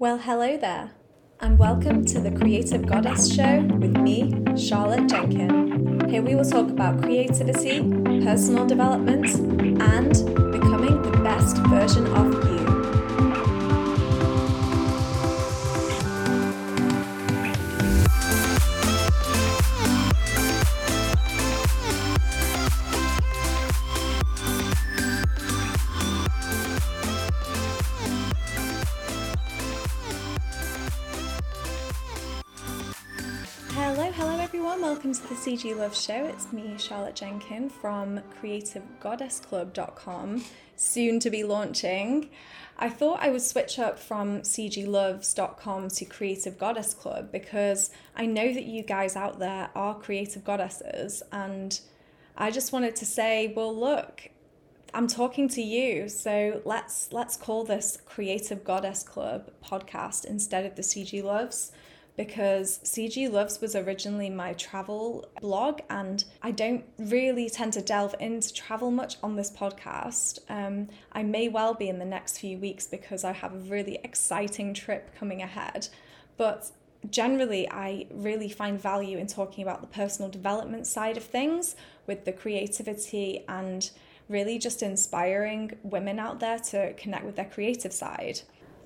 Well, hello there, and welcome to the Creative Goddess Show with me, Charlotte Jenkin. Here we will talk about creativity, personal development, and becoming the best version of you. CG Love Show. It's me, Charlotte Jenkin from creativegoddessclub.com, soon to be launching. I thought I would switch up from ceejyloves.com to Creative Goddess Club because I know that you guys out there are creative goddesses and I just wanted to say, well, look, I'm talking to you, so let's let's call this Creative Goddess Club podcast instead of the Ceejyloves because Ceejyloves was originally my travel blog, and I don't really tend to delve into travel much on this podcast. Um, I may well be in the next few weeks because I have a really exciting trip coming ahead, but generally, I really find value in talking about the personal development side of things with the creativity and really just inspiring women out there to connect with their creative side.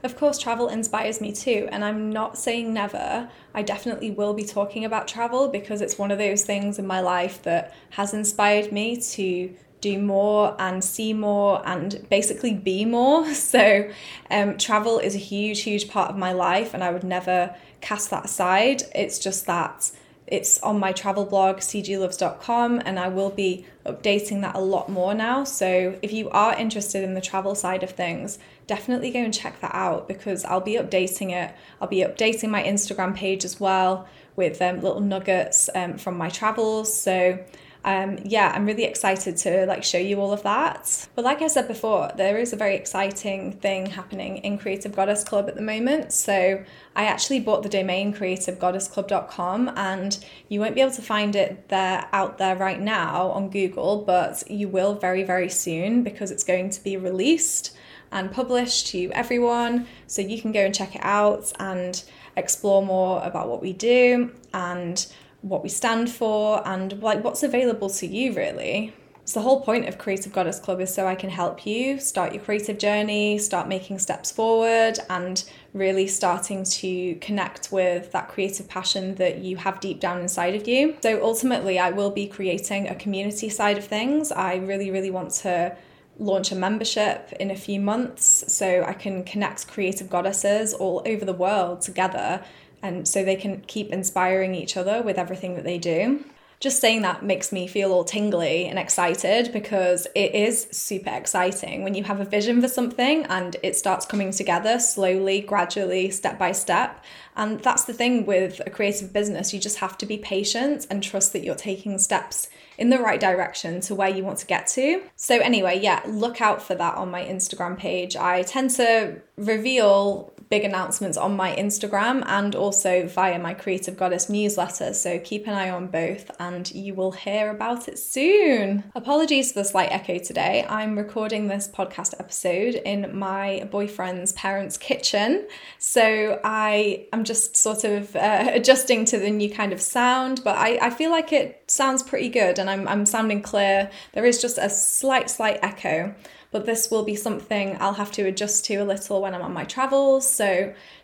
Of course, travel inspires me too, and I'm not saying never. I definitely will be talking about travel because it's one of those things in my life that has inspired me to do more and see more and basically be more. So, um, travel is a huge, huge part of my life, and I would never cast that aside. It's just that it's on my travel blog, ceejyloves.com, and I will be updating that a lot more now. So if you are interested in the travel side of things, definitely go and check that out because I'll be updating it. I'll be updating my Instagram page as well with um, little nuggets um, from my travels. So um, yeah, I'm really excited to like show you all of that. But like I said before, there is a very exciting thing happening in Creative Goddess Club at the moment. So I actually bought the domain creativegoddessclub.com and you won't be able to find it there out there right now on Google, but you will very, very soon because it's going to be released and published to everyone. So you can go and check it out and explore more about what we do and what we stand for and like what's available to you really. So the whole point of Creative Goddess Club is so I can help you start your creative journey, start making steps forward and really starting to connect with that creative passion that you have deep down inside of you. So ultimately I will be creating a community side of things. I really really want to launch a membership in a few months so I can connect creative goddesses all over the world together and so they can keep inspiring each other with everything that they do. Just saying that makes me feel all tingly and excited because it is super exciting when you have a vision for something and it starts coming together slowly, gradually, step by step. And that's the thing with a creative business, you just have to be patient and trust that you're taking steps in the right direction to where you want to get to. So, anyway, yeah, look out for that on my Instagram page. I tend to reveal big announcements on my Instagram and also via my Creative Goddess newsletter. So keep an eye on both and you will hear about it soon. Apologies for the slight echo today. I'm recording this podcast episode in my boyfriend's parents' kitchen. So I am just sort of uh, adjusting to the new kind of sound, but I, I feel like it sounds pretty good and I'm, I'm sounding clear. There is just a slight, slight echo but this will be something I'll have to adjust to a little when I'm on my travels. So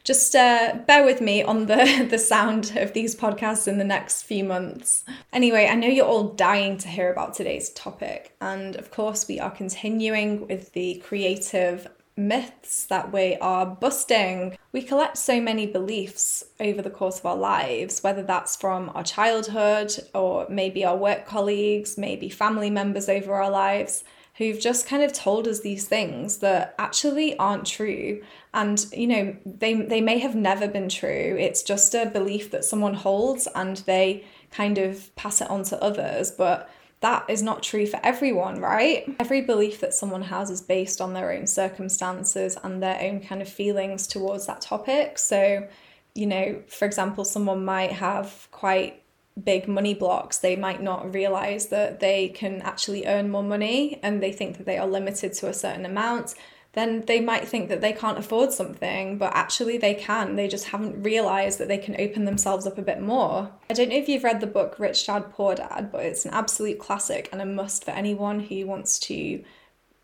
just uh, bear with me on the, the sound of these podcasts in the next few months. Anyway, I know you're all dying to hear about today's topic, and of course, we are continuing with the creative myths that we are busting. We collect so many beliefs over the course of our lives, whether that's from our childhood or maybe our work colleagues, maybe family members over our lives who've just kind of told us these things that actually aren't true and you know they they may have never been true it's just a belief that someone holds and they kind of pass it on to others but that is not true for everyone, right? Every belief that someone has is based on their own circumstances and their own kind of feelings towards that topic. So, you know, for example, someone might have quite big money blocks, they might not realize that they can actually earn more money and they think that they are limited to a certain amount. then they might think that they can't afford something, but actually they can. They just haven't realized that they can open themselves up a bit more. I don't know if you've read the book Rich Dad Poor Dad, but it's an absolute classic and a must for anyone who wants to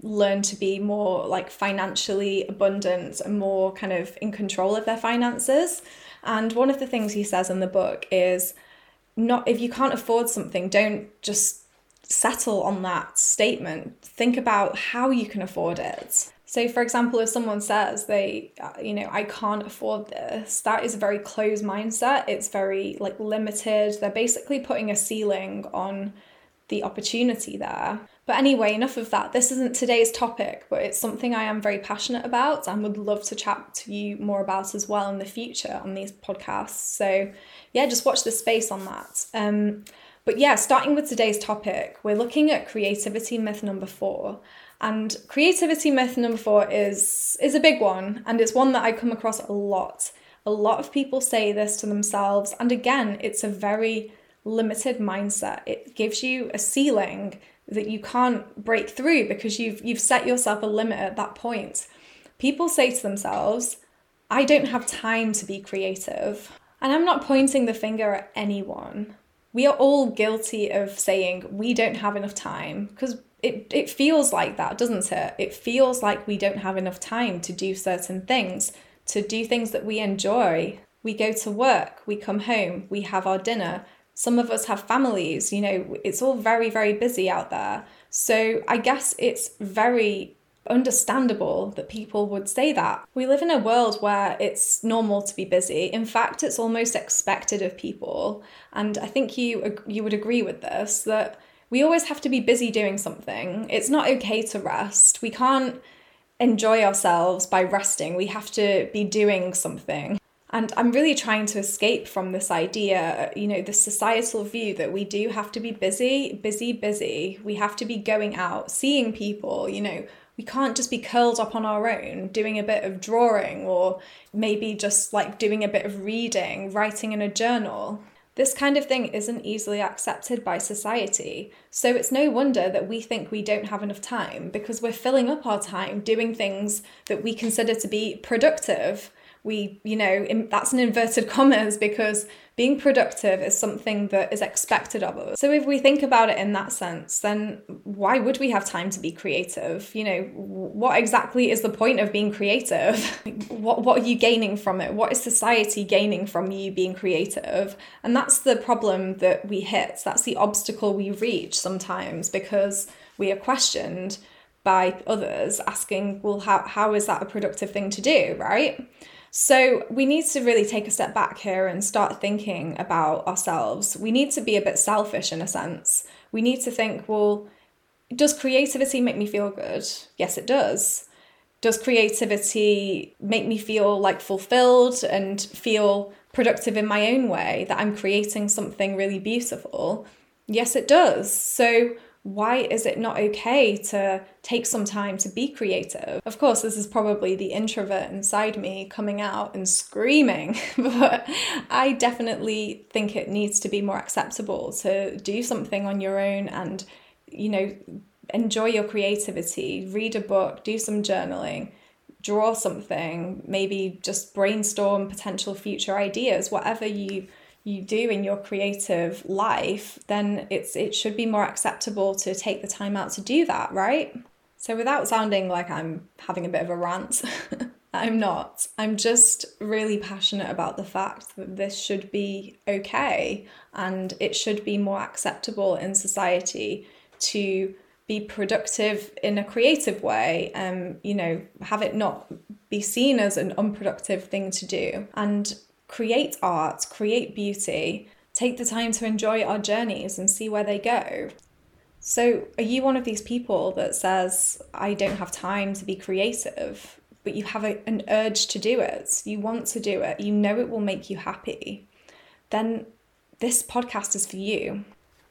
learn to be more like financially abundant and more kind of in control of their finances. And one of the things he says in the book is not if you can't afford something, don't just settle on that statement. Think about how you can afford it. So, for example, if someone says they, uh, you know, I can't afford this, that is a very closed mindset. It's very like limited. They're basically putting a ceiling on the opportunity there. But anyway, enough of that. This isn't today's topic, but it's something I am very passionate about and would love to chat to you more about as well in the future on these podcasts. So, yeah, just watch the space on that. Um, but yeah, starting with today's topic, we're looking at creativity myth number four. And creativity myth number four is is a big one, and it's one that I come across a lot. A lot of people say this to themselves, and again, it's a very limited mindset. It gives you a ceiling that you can't break through because you've you've set yourself a limit at that point. People say to themselves, I don't have time to be creative. And I'm not pointing the finger at anyone. We are all guilty of saying we don't have enough time because it, it feels like that, doesn't it? It feels like we don't have enough time to do certain things, to do things that we enjoy. We go to work, we come home, we have our dinner. Some of us have families, you know, it's all very, very busy out there. So I guess it's very understandable that people would say that. We live in a world where it's normal to be busy. In fact, it's almost expected of people. And I think you you would agree with this that we always have to be busy doing something. It's not okay to rest. We can't enjoy ourselves by resting. We have to be doing something. And I'm really trying to escape from this idea, you know, the societal view that we do have to be busy, busy, busy. We have to be going out, seeing people, you know, we can't just be curled up on our own doing a bit of drawing or maybe just like doing a bit of reading, writing in a journal. This kind of thing isn't easily accepted by society, so it's no wonder that we think we don't have enough time because we're filling up our time doing things that we consider to be productive we, you know, in, that's an inverted commas because being productive is something that is expected of us. So if we think about it in that sense, then why would we have time to be creative? You know, what exactly is the point of being creative? what what are you gaining from it? What is society gaining from you being creative? And that's the problem that we hit. That's the obstacle we reach sometimes because we are questioned by others asking, well, how, how is that a productive thing to do, right? So we need to really take a step back here and start thinking about ourselves. We need to be a bit selfish in a sense. We need to think, well, does creativity make me feel good? Yes, it does. Does creativity make me feel like fulfilled and feel productive in my own way, that I'm creating something really beautiful? Yes, it does. So why is it not okay to take some time to be creative? Of course, this is probably the introvert inside me coming out and screaming, but I definitely think it needs to be more acceptable to do something on your own and, you know, enjoy your creativity, read a book, do some journaling. Draw something, maybe just brainstorm potential future ideas, whatever you you do in your creative life, then it's it should be more acceptable to take the time out to do that, right? So without sounding like I'm having a bit of a rant, I'm not. I'm just really passionate about the fact that this should be okay and it should be more acceptable in society to be productive in a creative way um you know have it not be seen as an unproductive thing to do and create art, create beauty, take the time to enjoy our journeys and see where they go. So, are you one of these people that says, I don't have time to be creative, but you have a, an urge to do it? You want to do it, you know it will make you happy. Then this podcast is for you.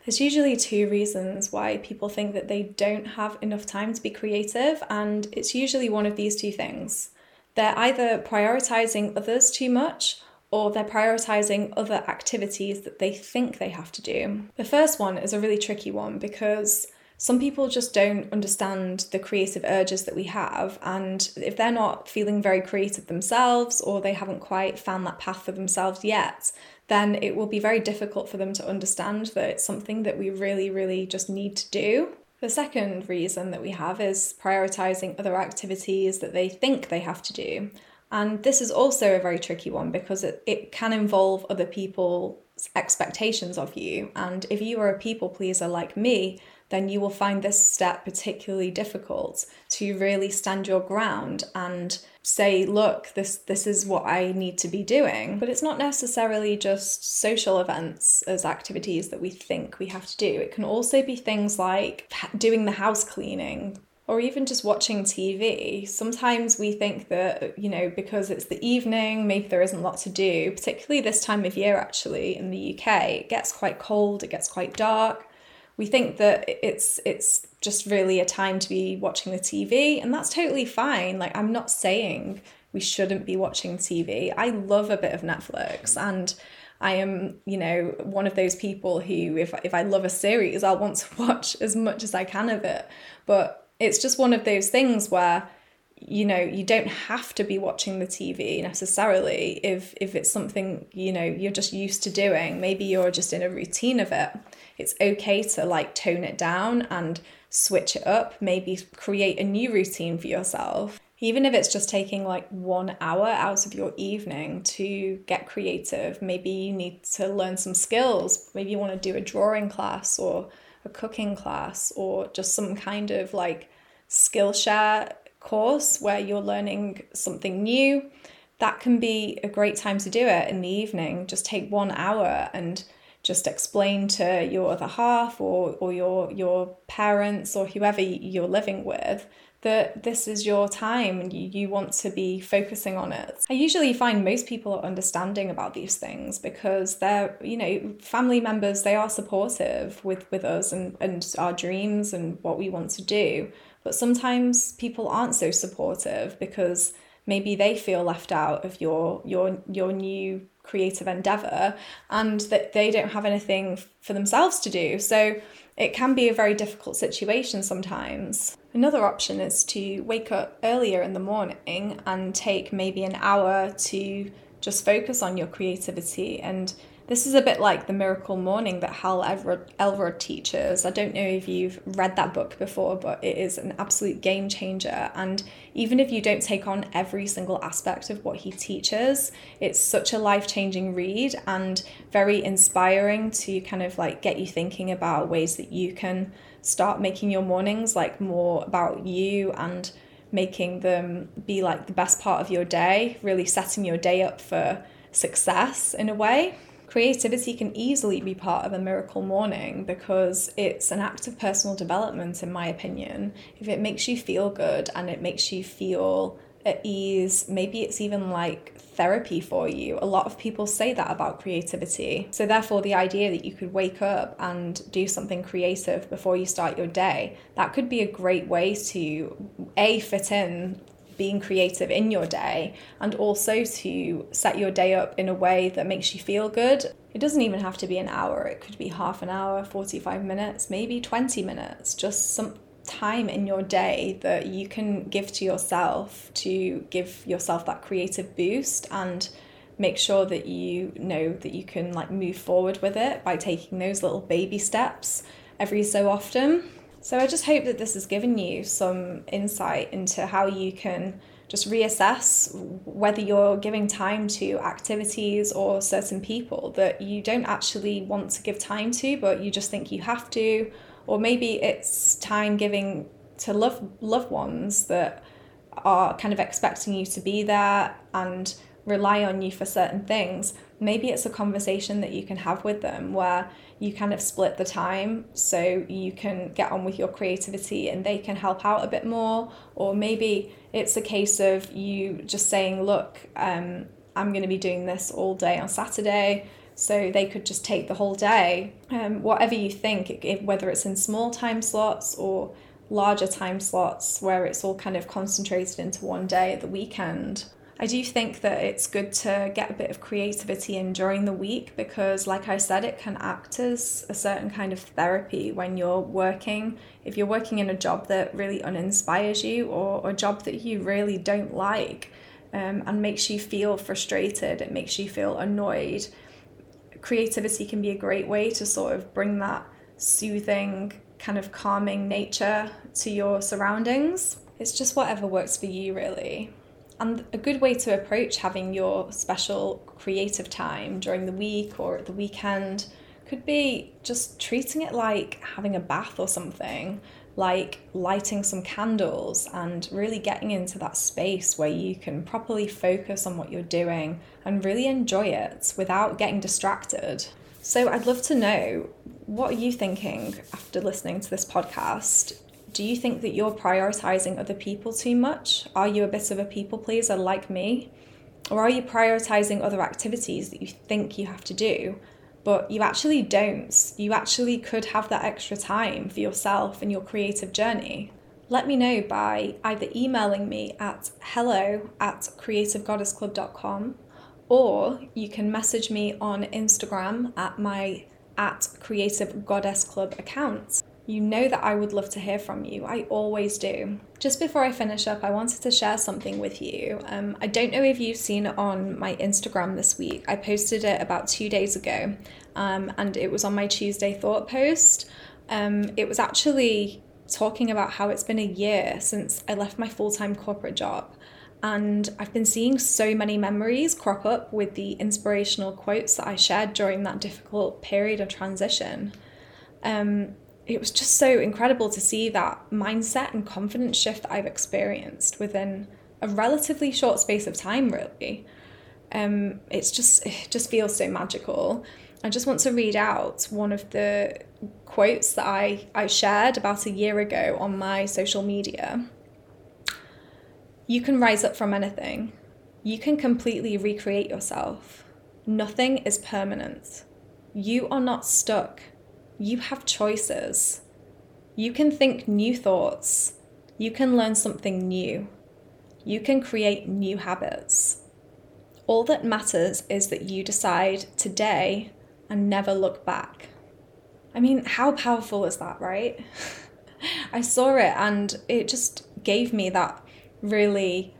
There's usually two reasons why people think that they don't have enough time to be creative, and it's usually one of these two things. They're either prioritizing others too much or they're prioritizing other activities that they think they have to do. The first one is a really tricky one because some people just don't understand the creative urges that we have. And if they're not feeling very creative themselves or they haven't quite found that path for themselves yet, then it will be very difficult for them to understand that it's something that we really, really just need to do. The second reason that we have is prioritizing other activities that they think they have to do. And this is also a very tricky one because it, it can involve other people's expectations of you. And if you are a people pleaser like me, then you will find this step particularly difficult to really stand your ground and say look this this is what i need to be doing. But it's not necessarily just social events as activities that we think we have to do. It can also be things like doing the house cleaning or even just watching TV. Sometimes we think that, you know, because it's the evening, maybe there isn't a lot to do, particularly this time of year, actually, in the UK. It gets quite cold, it gets quite dark we think that it's it's just really a time to be watching the TV and that's totally fine like I'm not saying we shouldn't be watching TV I love a bit of Netflix and I am you know one of those people who if if I love a series I'll want to watch as much as I can of it but it's just one of those things where you know you don't have to be watching the TV necessarily if if it's something you know you're just used to doing maybe you're just in a routine of it it's okay to like tone it down and switch it up, maybe create a new routine for yourself. Even if it's just taking like one hour out of your evening to get creative, maybe you need to learn some skills. Maybe you want to do a drawing class or a cooking class or just some kind of like Skillshare course where you're learning something new. That can be a great time to do it in the evening. Just take one hour and just explain to your other half or, or your your parents or whoever you're living with that this is your time and you, you want to be focusing on it. I usually find most people are understanding about these things because they're, you know, family members, they are supportive with, with us and, and our dreams and what we want to do. But sometimes people aren't so supportive because maybe they feel left out of your your your new creative endeavor and that they don't have anything for themselves to do. So it can be a very difficult situation sometimes. Another option is to wake up earlier in the morning and take maybe an hour to just focus on your creativity and this is a bit like the Miracle Morning that Hal Elrod teaches. I don't know if you've read that book before, but it is an absolute game changer. And even if you don't take on every single aspect of what he teaches, it's such a life changing read and very inspiring to kind of like get you thinking about ways that you can start making your mornings like more about you and making them be like the best part of your day, really setting your day up for success in a way creativity can easily be part of a miracle morning because it's an act of personal development, in my opinion. If it makes you feel good and it makes you feel at ease, maybe it's even like therapy for you. A lot of people say that about creativity. So, therefore, the idea that you could wake up and do something creative before you start your day, that could be a great way to A, fit in being creative in your day and also to set your day up in a way that makes you feel good. It doesn't even have to be an hour, it could be half an hour, 45 minutes, maybe 20 minutes, just some time in your day that you can give to yourself to give yourself that creative boost and make sure that you know that you can like move forward with it by taking those little baby steps every so often so I just hope that this has given you some insight into how you can just reassess whether you're giving time to activities or certain people that you don't actually want to give time to, but you just think you have to, or maybe it's time giving to love loved ones that are kind of expecting you to be there and rely on you for certain things. Maybe it's a conversation that you can have with them where you kind of split the time so you can get on with your creativity and they can help out a bit more. Or maybe it's a case of you just saying, Look, um, I'm going to be doing this all day on Saturday. So they could just take the whole day. Um, whatever you think, whether it's in small time slots or larger time slots where it's all kind of concentrated into one day at the weekend. I do think that it's good to get a bit of creativity in during the week because, like I said, it can act as a certain kind of therapy when you're working. If you're working in a job that really uninspires you or a job that you really don't like um, and makes you feel frustrated, it makes you feel annoyed, creativity can be a great way to sort of bring that soothing, kind of calming nature to your surroundings. It's just whatever works for you, really. And a good way to approach having your special creative time during the week or at the weekend could be just treating it like having a bath or something, like lighting some candles and really getting into that space where you can properly focus on what you're doing and really enjoy it without getting distracted. So, I'd love to know what are you thinking after listening to this podcast? Do you think that you're prioritizing other people too much? Are you a bit of a people pleaser like me? Or are you prioritizing other activities that you think you have to do, but you actually don't? You actually could have that extra time for yourself and your creative journey. Let me know by either emailing me at hello at creativegoddessclub.com or you can message me on Instagram at my at Creative Goddess Club account you know that I would love to hear from you. I always do. Just before I finish up, I wanted to share something with you. Um, I don't know if you've seen it on my Instagram this week. I posted it about two days ago, um, and it was on my Tuesday Thought post. Um, it was actually talking about how it's been a year since I left my full time corporate job. And I've been seeing so many memories crop up with the inspirational quotes that I shared during that difficult period of transition. Um, it was just so incredible to see that mindset and confidence shift that I've experienced within a relatively short space of time, really. Um, it's just it just feels so magical. I just want to read out one of the quotes that I, I shared about a year ago on my social media. You can rise up from anything. You can completely recreate yourself. Nothing is permanent. You are not stuck you have choices. You can think new thoughts. You can learn something new. You can create new habits. All that matters is that you decide today and never look back. I mean, how powerful is that, right? I saw it and it just gave me that really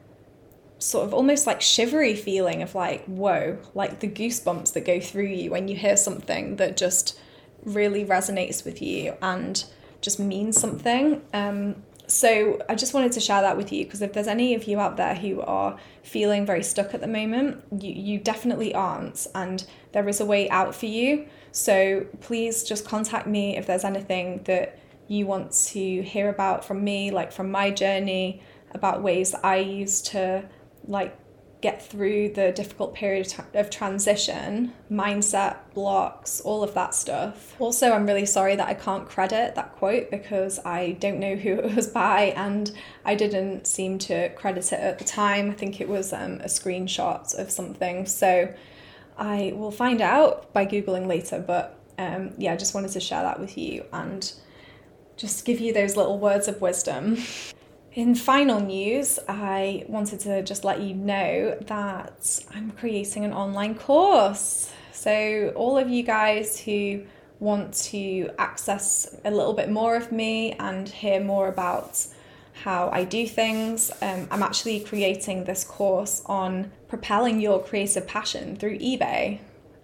sort of almost like shivery feeling of like, whoa, like the goosebumps that go through you when you hear something that just really resonates with you and just means something. Um, so I just wanted to share that with you because if there's any of you out there who are feeling very stuck at the moment, you, you definitely aren't, and there is a way out for you. So please just contact me if there's anything that you want to hear about from me, like from my journey, about ways that I used to like get through the difficult period of transition, mindset blocks, all of that stuff. Also, I'm really sorry that I can't credit that quote because I don't know who it was by and I didn't seem to credit it at the time. I think it was um, a screenshot of something. So I will find out by Googling later, but um, yeah, I just wanted to share that with you and just give you those little words of wisdom. In final news, I wanted to just let you know that I'm creating an online course. So, all of you guys who want to access a little bit more of me and hear more about how I do things, um, I'm actually creating this course on propelling your creative passion through eBay.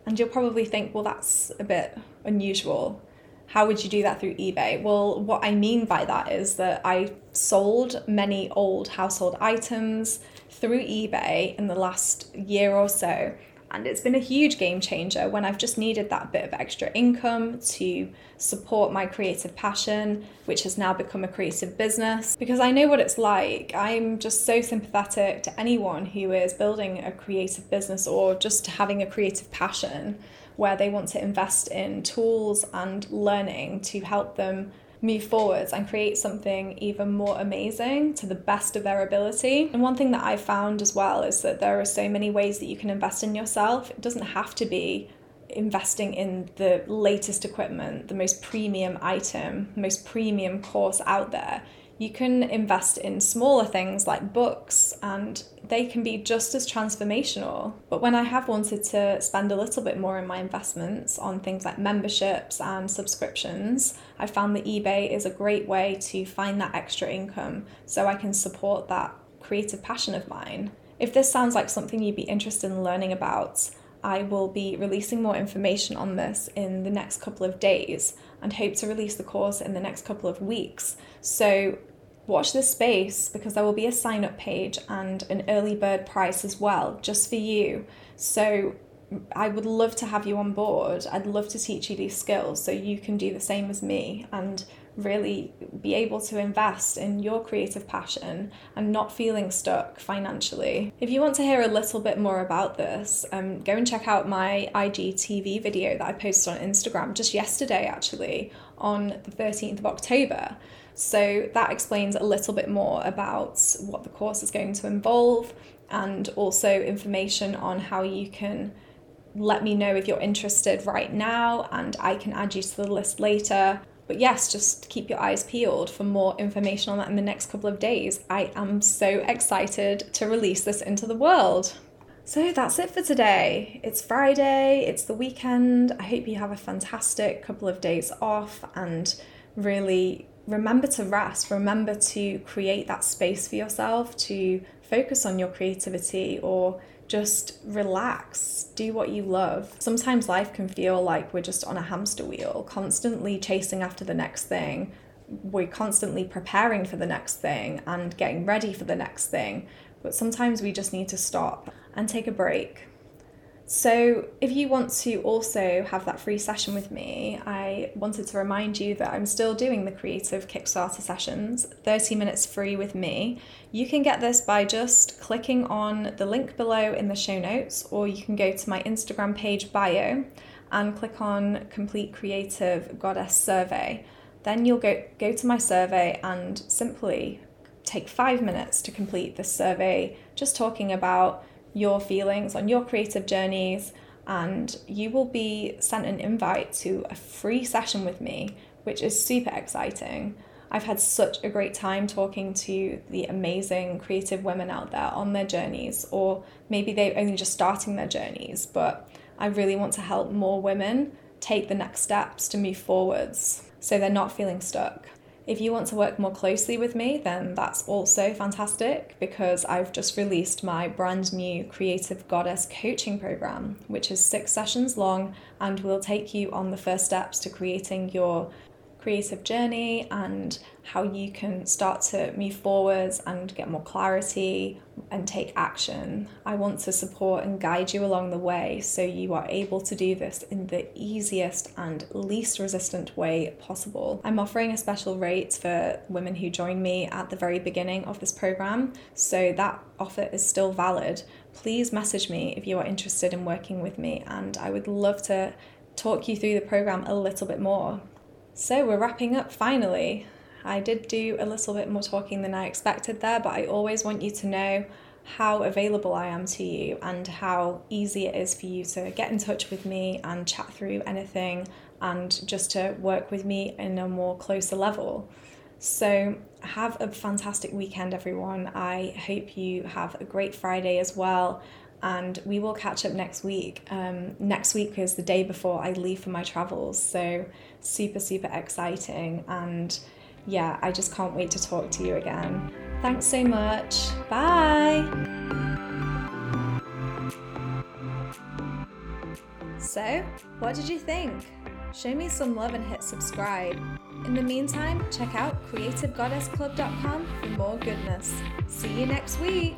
And you'll probably think, well, that's a bit unusual how would you do that through eBay? Well, what I mean by that is that I sold many old household items through eBay in the last year or so. And it's been a huge game changer when I've just needed that bit of extra income to support my creative passion, which has now become a creative business. Because I know what it's like. I'm just so sympathetic to anyone who is building a creative business or just having a creative passion where they want to invest in tools and learning to help them move forwards and create something even more amazing to the best of their ability. And one thing that I've found as well is that there are so many ways that you can invest in yourself. It doesn't have to be investing in the latest equipment, the most premium item, most premium course out there. You can invest in smaller things like books, and they can be just as transformational. But when I have wanted to spend a little bit more in my investments on things like memberships and subscriptions, I found that eBay is a great way to find that extra income so I can support that creative passion of mine. If this sounds like something you'd be interested in learning about, I will be releasing more information on this in the next couple of days and hope to release the course in the next couple of weeks. So watch this space because there will be a sign up page and an early bird price as well, just for you. So I would love to have you on board. I'd love to teach you these skills so you can do the same as me and really be able to invest in your creative passion and not feeling stuck financially. If you want to hear a little bit more about this, um, go and check out my IGTV video that I posted on Instagram just yesterday, actually, on the 13th of October. So that explains a little bit more about what the course is going to involve and also information on how you can let me know if you're interested right now and I can add you to the list later. But yes, just keep your eyes peeled for more information on that in the next couple of days. I am so excited to release this into the world. So that's it for today. It's Friday, it's the weekend. I hope you have a fantastic couple of days off and really remember to rest. Remember to create that space for yourself to focus on your creativity or just relax, do what you love. Sometimes life can feel like we're just on a hamster wheel, constantly chasing after the next thing. We're constantly preparing for the next thing and getting ready for the next thing. But sometimes we just need to stop and take a break so, if you want to also have that free session with me, I wanted to remind you that I'm still doing the creative Kickstarter sessions, 30 minutes free with me. You can get this by just clicking on the link below in the show notes, or you can go to my Instagram page bio and click on Complete Creative Goddess Survey. Then you'll go, go to my survey and simply take five minutes to complete this survey, just talking about your feelings on your creative journeys, and you will be sent an invite to a free session with me, which is super exciting. I've had such a great time talking to the amazing creative women out there on their journeys, or maybe they're only just starting their journeys, but I really want to help more women take the next steps to move forwards so they're not feeling stuck. If you want to work more closely with me, then that's also fantastic because I've just released my brand new Creative Goddess coaching program, which is six sessions long and will take you on the first steps to creating your creative journey and how you can start to move forwards and get more clarity and take action. I want to support and guide you along the way so you are able to do this in the easiest and least resistant way possible. I'm offering a special rate for women who join me at the very beginning of this program, so that offer is still valid. Please message me if you are interested in working with me, and I would love to talk you through the program a little bit more. So we're wrapping up finally. I did do a little bit more talking than I expected there, but I always want you to know how available I am to you and how easy it is for you to get in touch with me and chat through anything and just to work with me in a more closer level. So, have a fantastic weekend, everyone. I hope you have a great Friday as well and we will catch up next week. Um, next week is the day before I leave for my travels, so super, super exciting. And yeah, I just can't wait to talk to you again. Thanks so much. Bye. So, what did you think? Show me some love and hit subscribe. In the meantime, check out creativegoddessclub.com for more goodness. See you next week.